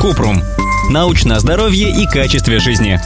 Купрум. Научное здоровье и качестве жизни.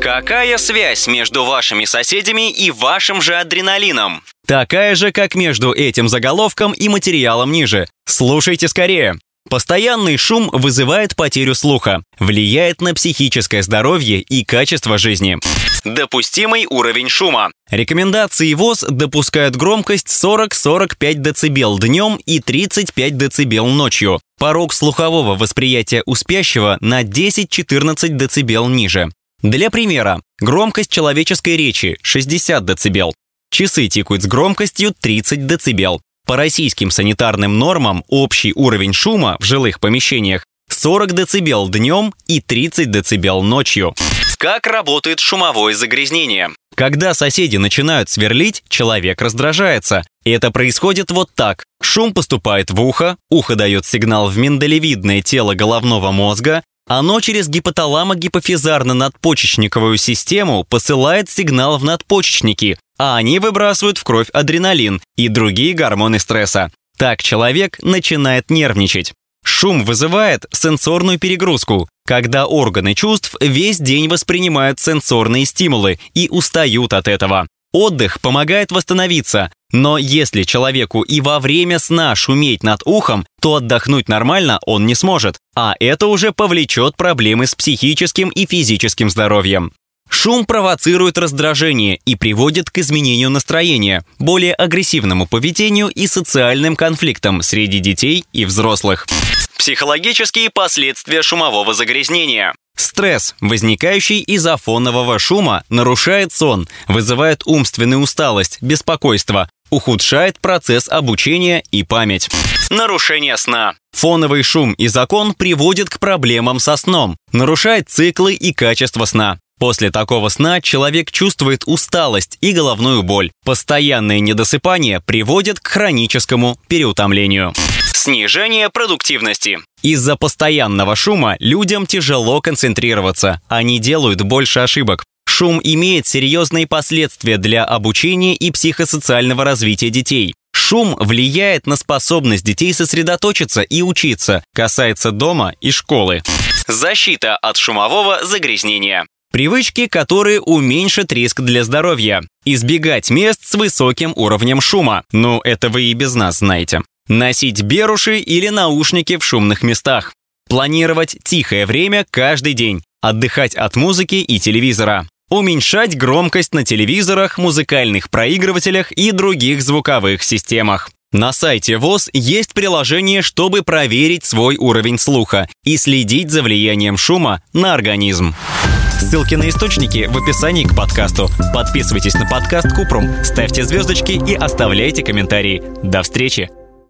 Какая связь между вашими соседями и вашим же адреналином? Такая же, как между этим заголовком и материалом ниже. Слушайте скорее. Постоянный шум вызывает потерю слуха, влияет на психическое здоровье и качество жизни. Допустимый уровень шума. Рекомендации ВОЗ допускают громкость 40-45 дБ днем и 35 дБ ночью. Порог слухового восприятия у спящего на 10-14 дБ ниже. Для примера, громкость человеческой речи 60 дБ. Часы тикают с громкостью 30 дБ. По российским санитарным нормам общий уровень шума в жилых помещениях 40 дБ днем и 30 дБ ночью. Как работает шумовое загрязнение? Когда соседи начинают сверлить, человек раздражается. Это происходит вот так. Шум поступает в ухо, ухо дает сигнал в миндалевидное тело головного мозга, оно через гипоталамо-гипофизарно-надпочечниковую систему посылает сигнал в надпочечники, а они выбрасывают в кровь адреналин и другие гормоны стресса. Так человек начинает нервничать. Шум вызывает сенсорную перегрузку, когда органы чувств весь день воспринимают сенсорные стимулы и устают от этого. Отдых помогает восстановиться, но если человеку и во время сна шуметь над ухом, то отдохнуть нормально он не сможет, а это уже повлечет проблемы с психическим и физическим здоровьем. Шум провоцирует раздражение и приводит к изменению настроения, более агрессивному поведению и социальным конфликтам среди детей и взрослых. Психологические последствия шумового загрязнения. Стресс, возникающий из-за фонового шума, нарушает сон, вызывает умственную усталость, беспокойство, ухудшает процесс обучения и память. Нарушение сна. Фоновый шум и закон приводит к проблемам со сном, нарушает циклы и качество сна. После такого сна человек чувствует усталость и головную боль. Постоянное недосыпание приводит к хроническому переутомлению. Снижение продуктивности. Из-за постоянного шума людям тяжело концентрироваться, они делают больше ошибок. Шум имеет серьезные последствия для обучения и психосоциального развития детей. Шум влияет на способность детей сосредоточиться и учиться, касается дома и школы. Защита от шумового загрязнения. Привычки, которые уменьшат риск для здоровья. Избегать мест с высоким уровнем шума. Ну, это вы и без нас знаете. Носить беруши или наушники в шумных местах. Планировать тихое время каждый день. Отдыхать от музыки и телевизора. Уменьшать громкость на телевизорах, музыкальных проигрывателях и других звуковых системах. На сайте ВОЗ есть приложение, чтобы проверить свой уровень слуха и следить за влиянием шума на организм. Ссылки на источники в описании к подкасту. Подписывайтесь на подкаст Купрум, ставьте звездочки и оставляйте комментарии. До встречи!